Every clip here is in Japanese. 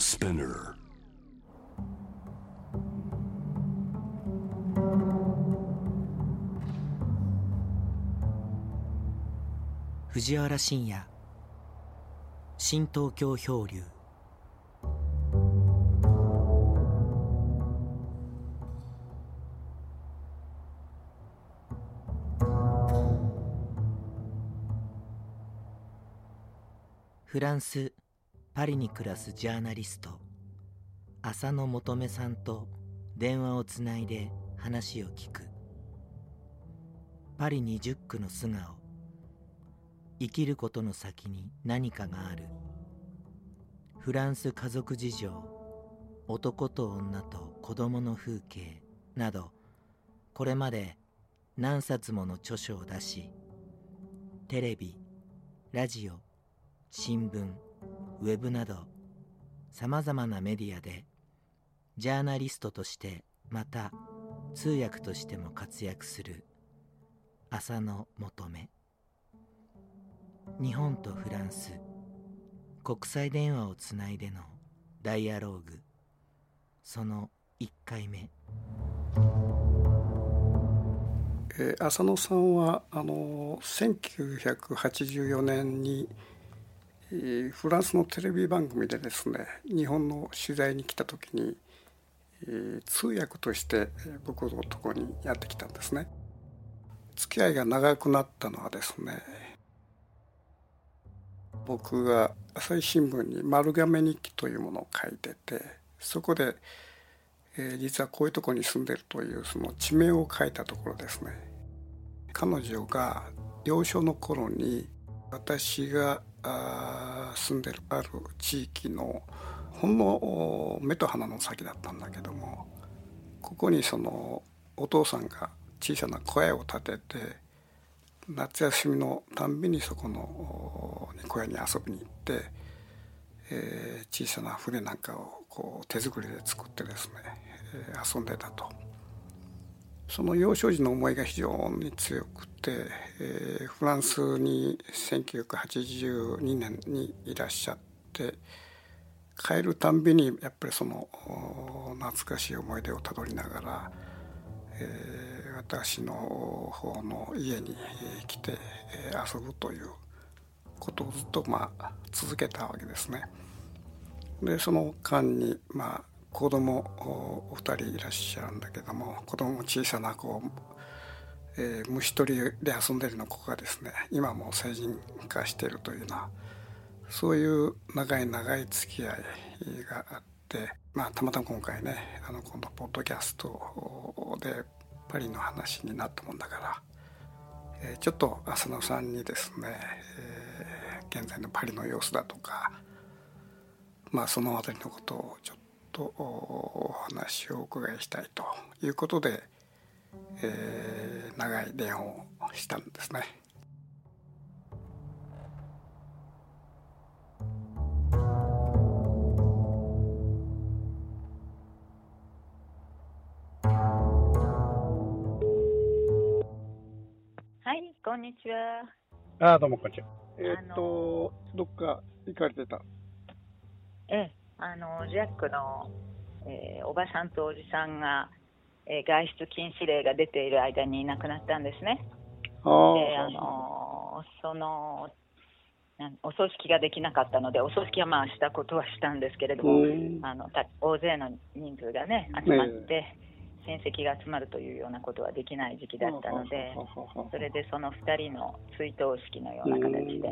Spinner. 藤原信也新東京漂流フランス・パリに暮らすジャーナリスト浅野求めさんと電話をつないで話を聞く。パリに10区の素顔。生きることの先に何かがある。フランス家族事情。男と女と子供の風景。などこれまで何冊もの著書を出しテレビラジオ新聞ウェブなどさまざまなメディアでジャーナリストとしてまた通訳としても活躍する浅野求め日本とフランス国際電話をつないでのダイアローグ。その1回目。えー浅野さんはあの1984年に、フランスのテレビ番組でですね日本の取材に来た時に、通訳として僕のとこにやってきたんですね。付き合いが長くなったのはですね僕が朝日新聞に丸亀日記というものを書いててそこで、えー実はこういうとこに住んでるというその地名を書いたところですね彼女が幼少の頃に私が住んでるある地域のほんの目と鼻の先だったんだけどもここにそのお父さんが小さな小屋を建てて夏休みのたんびにそこの小屋に遊びに行って、えー小さな船なんかをこう手作りで作ってですね、えー遊んでたと。その幼少時の思いが非常に強くて、えーフランスに1982年にいらっしゃって帰るたんびにやっぱりその懐かしい思い出をたどりながら、えー私の方の家に来て遊ぶということをずっとまあ続けたわけですね。でその間にまあ子供お二人いらっしゃるんだけども子供も小さな子、えー虫取りで遊んでるの子がですね今も成人化してるというようなそういう長い長い付き合いがあって、まあ、たまたま今回ねあの今度ポッドキャストでパリの話になったもんだから、えーちょっと浅野さんにですね、えー現在のパリの様子だとかまあその辺りのことをちょっとお話をお伺いしたいということで、えー長い電話をしたんですね。はい、こんにちは。ああどうもこんにちは。えーっとどっか行かれてた？ええ、あの、ジャックの、えーおばさんとおじさんが、えー外出禁止令が出ている間に亡くなったんですね。あで、あの、その、お葬式ができなかったので、お葬式はまあしたことはしたんですけれども、うん。あのた大勢の人数がね、集まって、親戚が集まるというようなことはできない時期だったので、それでその2人の追悼式のような形で、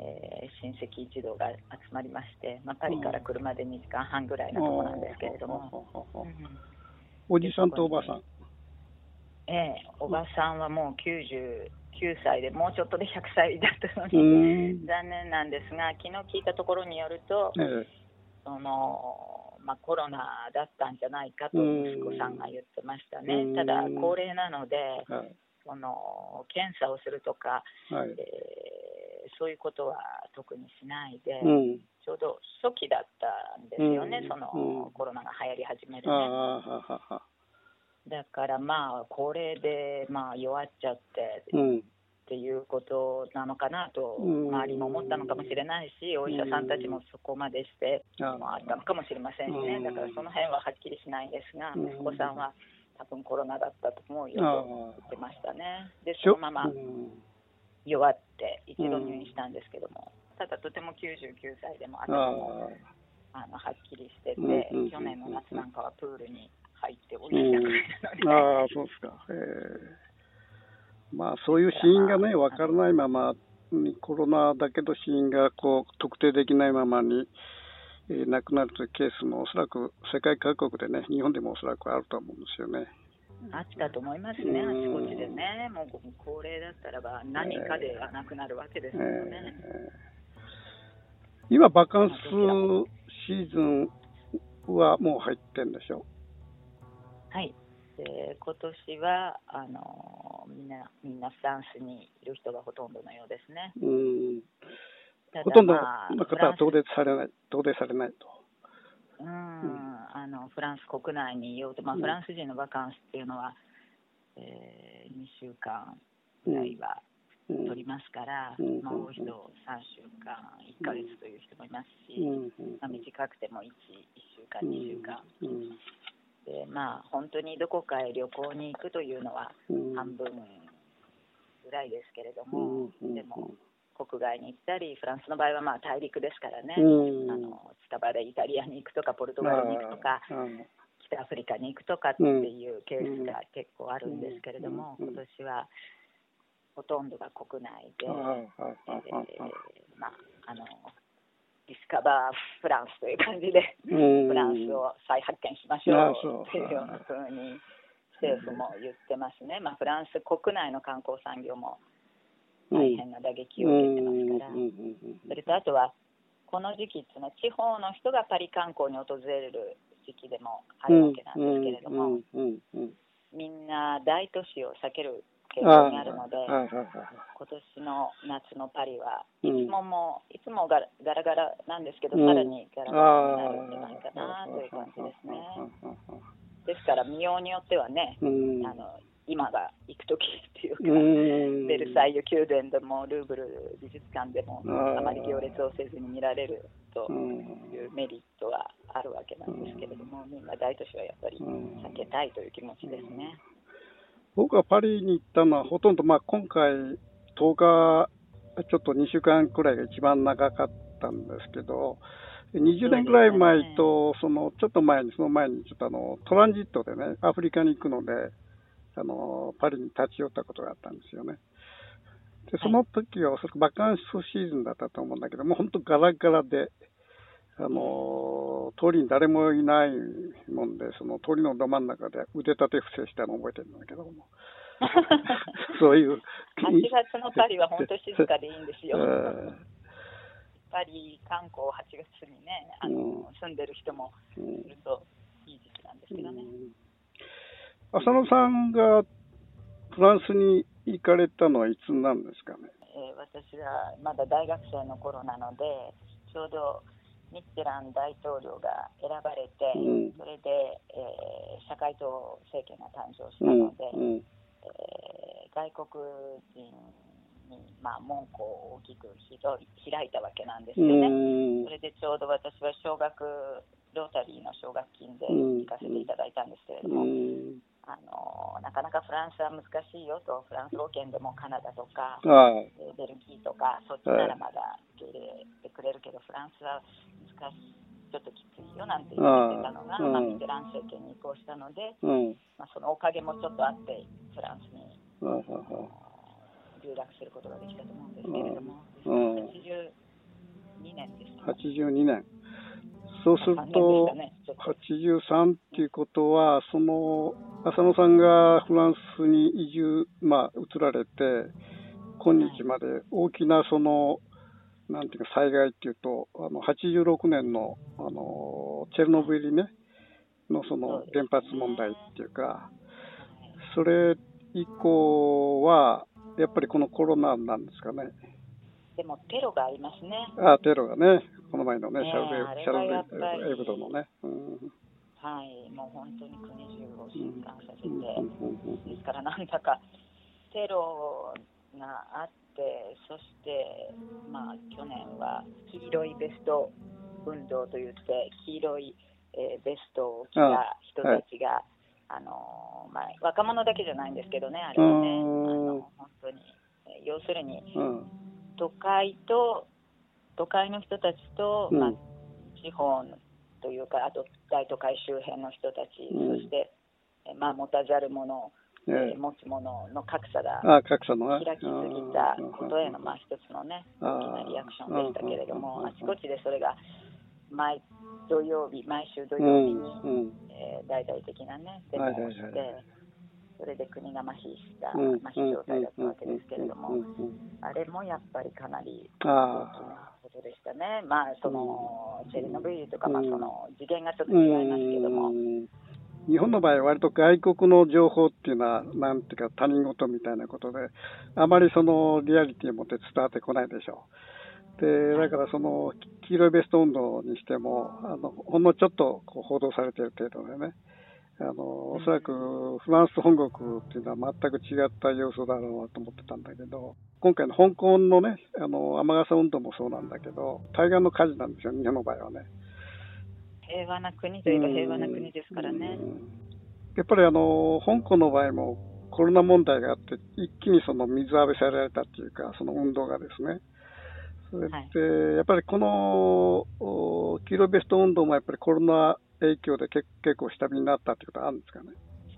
えー親戚一同が集まりまして、まあ、パリから車で2時間半ぐらいのところなんですけれども、うんおじさんとおばさん。ええおばさんはもう99歳で、もうちょっとで100歳だったのうに、ん。残念なんですが、昨日聞いたところによると、えそのまあ、コロナだったんじゃないかと息子さんが言ってましたね、うんただ、高齢なので、えはい。その検査をするとか、はい。えーそういうことは特にしないで、うん。ちょうど初期だったんですよね、うん。そのうん。コロナが流行り始めるね。だからまあ、高齢で、まあ、弱っちゃって、うん。っていうことなのかなと周りも思ったのかもしれないし、お医者さんたちもそこまでしてもあったのかもしれませんしね、だからその辺ははっきりしないんですが、息子さんは多分コロナだったと思うよと言ってましたね。でそのまま弱って一度入院したんですけども、ただとても99歳でも頭もあのはっきりしてて、去年の夏なんかはプールに入っておりたくああ、そうですか。えー、まあ、そういう死因がね、分からないまま、コロナだけど死因がこう特定できないままに、えー、亡くなるというケースもおそらく世界各国でね、日本でもおそらくあると思うんですよね。あったと思いますね、あちこちでね、もう高齢だったらば何かではなくなるわけですよね。えー、今、バカンスシーズンはもう入ってんでしょ？はい。で今年はあのみんなみんなフランスにいる人がほとんどのようですね。うんほとんどの方は遠出されない、遠出されないと。うん、あのフランス国内にいようと、まあ、フランス人のバカンスっていうのは、うん、えー、2週間ぐらいは取りますから、うん、まあ、多い人3週間、1か月という人もいますし、まあ、短くても1、1週間、2週間。でまあ本当にどこかへ旅行に行くというのは半分ぐらいですけれども、でも国外に行ったりフランスの場合はまあ大陸ですからね、あの近場でイタリアに行くとかポルトガルに行くとか、北アフリカに行くとかっていうケースが結構あるんですけれども、今年はほとんどが国内で、えー、まああのディスカバーフランスという感じで、フランスを再発見しましょうというようなふうに政府も言ってますね、まあ、フランス国内の観光産業も大変な打撃を受けてますから、それとあとは、この時期っていうのは、地方の人がパリ観光に訪れる時期でもあるわけなんですけれども、みんな大都市を避ける傾向にあるので、今年の夏のパリはいつももう、いつもガラガラなんですけど、さらにガラガラになるんじゃないかなという感じですね。ですから、見ようによってはね、あの今が行く時っていうか、ベルサイユ宮殿でもルーブル美術館でもあまり行列をせずに見られるというメリットはあるわけなんですけれども、みんな大都市はやっぱり避けたいという気持ちですね。僕はパリに行ったのは、ほとんど、まあ、今回、10日、ちょっと2週間くらいが一番長かったんですけど、20年ぐらい前と、そのちょっと前に、その前に、ちょっとあのトランジットでね、アフリカに行くので、あのパリに立ち寄ったことがあったんですよね。でその時はおそらくバカンスシーズンだったと思うんだけども、本当ガラガラで、あの通りに誰もいないもんで、その通りのど真ん中で腕立て伏せしたのを覚えてるんだけども、そういう。8月のパリは本当静かでいいんですよ。パリ観光8月にね、あの、うん、住んでる人もするといい時期なんですけどね。浅野さんがフランスに行かれたのはいつなんですかね、えー、私はまだ大学生の頃なので、ちょうどミッテラン大統領が選ばれて、うん、それで、えー、社会党政権が誕生したので、うんうん、えー、外国人に、まあ、門戸を大きく開いたわけなんですよね。それでちょうど私は小学ロータリーの奨学金で行かせていただいたんですけれども、あのなかなかフランスは難しいよと、フランス語圏でもカナダとか、ベルギーとか、そっちならまだ受け入れてくれるけど、フランスは難しい、ちょっときついよなんて言ってたのが、まあ、ミテラン政権に移行したので、まあ、そのおかげもちょっとあって、フランスに留学することができたと思うんですけれども、82年です、ね。82年。そうすると、83っていうことは、その浅野さんがフランスに移住、まあ、移られて、今日まで大きなその、なんていうか、災害っていうと、あの86年のあのチェルノブイリね、のその原発問題っていうか、それ以降は、やっぱりこのコロナなんですかね。でもテロがありますね。あテロがね、この前のね、シャルベ、シャルベエブドのね。うん、はい、もう本当に国中を震撼させて、ですからなんだかテロがあってそして、まあ、去年は黄色いベスト運動といって黄色い、えー、ベストを着た人たちが、あ、はい、のまあ、若者だけじゃないんですけどねあれはね。あの本当に、えー、要するに、都会と都会の人たちと、まあ、地方というかあと大都会周辺の人たち、そして、まあ、持たざる者えー、持つものの格差が開きすぎたことへの、まあ、一つのね大きなリアクションでしたけれどもあちこちでそれが毎土曜日毎週土曜日に、うん。えー、大々的なねデモをして、それで国が麻痺した、麻痺状態だったわけですけれども、あれもやっぱりかなり大きなことでしたね。まあそのチェルノブイリとか、まあ、その次元がちょっと違いますけども。日本の場合は割と外国の情報っていうのは、なんていうか他人事みたいなことで、あまりそのリアリティを持って伝わってこないでしょう。で、だからその黄色いベスト運動にしても、あのほんのちょっとこう報道されている程度でね、あのおそらくフランス本国っていうのは全く違った要素だろうと思ってたんだけど、今回の香港のね、あの雨傘運動もそうなんだけど、対岸の火事なんですよ、日本の場合はね。平和な国といえば平和な国ですからね。やっぱりあの香港の場合もコロナ問題があって、一気にその水浴びされられたっていうか、その運動がですね。それで、はい、やっぱりこの黄色ベスト運動もやっぱりコロナ影響で結構下火になったっていうことはあるんですかね？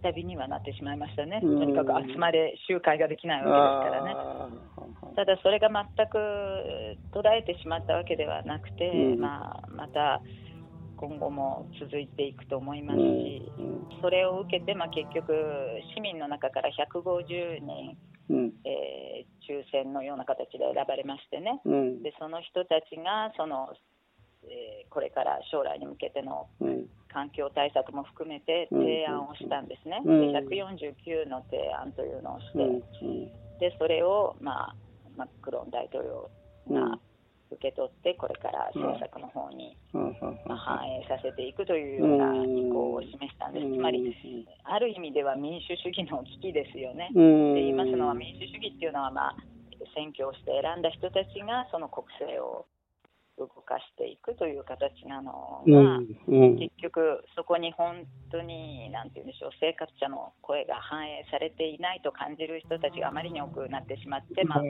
下火にはなってしまいましたね、とにかく集まれ集会ができないわけですからね。ただ、それが全く途絶えてしまったわけではなくて、うん、まあ、また今後も続いていくと思いますし、それを受けて、まあ、結局、市民の中から150人、うん、えー、抽選のような形で選ばれましてね、うん、でその人たちがその、えー、これから将来に向けての環境対策も含めて提案をしたんですね、で149の提案というのをして、でそれを、まあ、マクロン大統領が受け取ってこれから政策の方に、まあ、反映させていくというような意向を示したんです。つまりある意味では民主主義の危機ですよね。で言いますのは民主主義っていうのは、まあ、選挙をして選んだ人たちがその国政を動かしていくという形なの。が、うんうん、結局、そこに本当になんて言うんでしょう生活者の声が反映されていないと感じる人たちがあまりに多くなってしまって、まあ、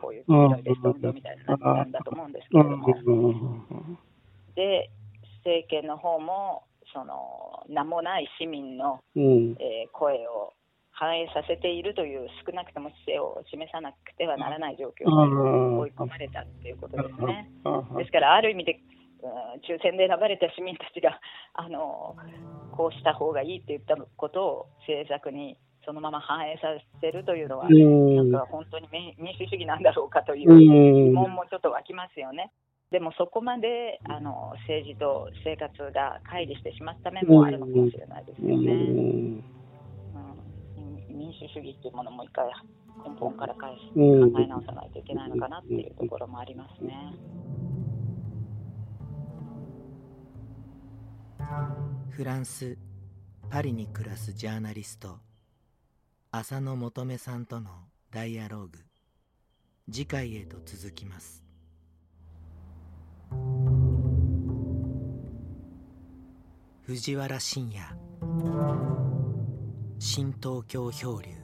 こういう黄色いベスト運動みたいになったんだと思うんですけれども。で政権の方もその名もない市民の、うん、えー、声を反映させているという少なくとも姿勢を示さなくてはならない状況に追い込まれたということですね。ですからある意味で抽選で選ばれた市民たちがあのこうした方がいいって言ったことを政策にそのまま反映させるというのは、なんか本当に民主主義なんだろうかという疑問もちょっと湧きますよね。でもそこまであの政治と生活が乖離してしまった面もあるのかもしれないですよね。民主主義っていうものも一回根本から返し考え直さないといけないのかなっていうところもありますね。フランス・パリに暮らすジャーナリスト浅野求さんとのダイアローグ。次回へと続きます。藤原信也新東京漂流。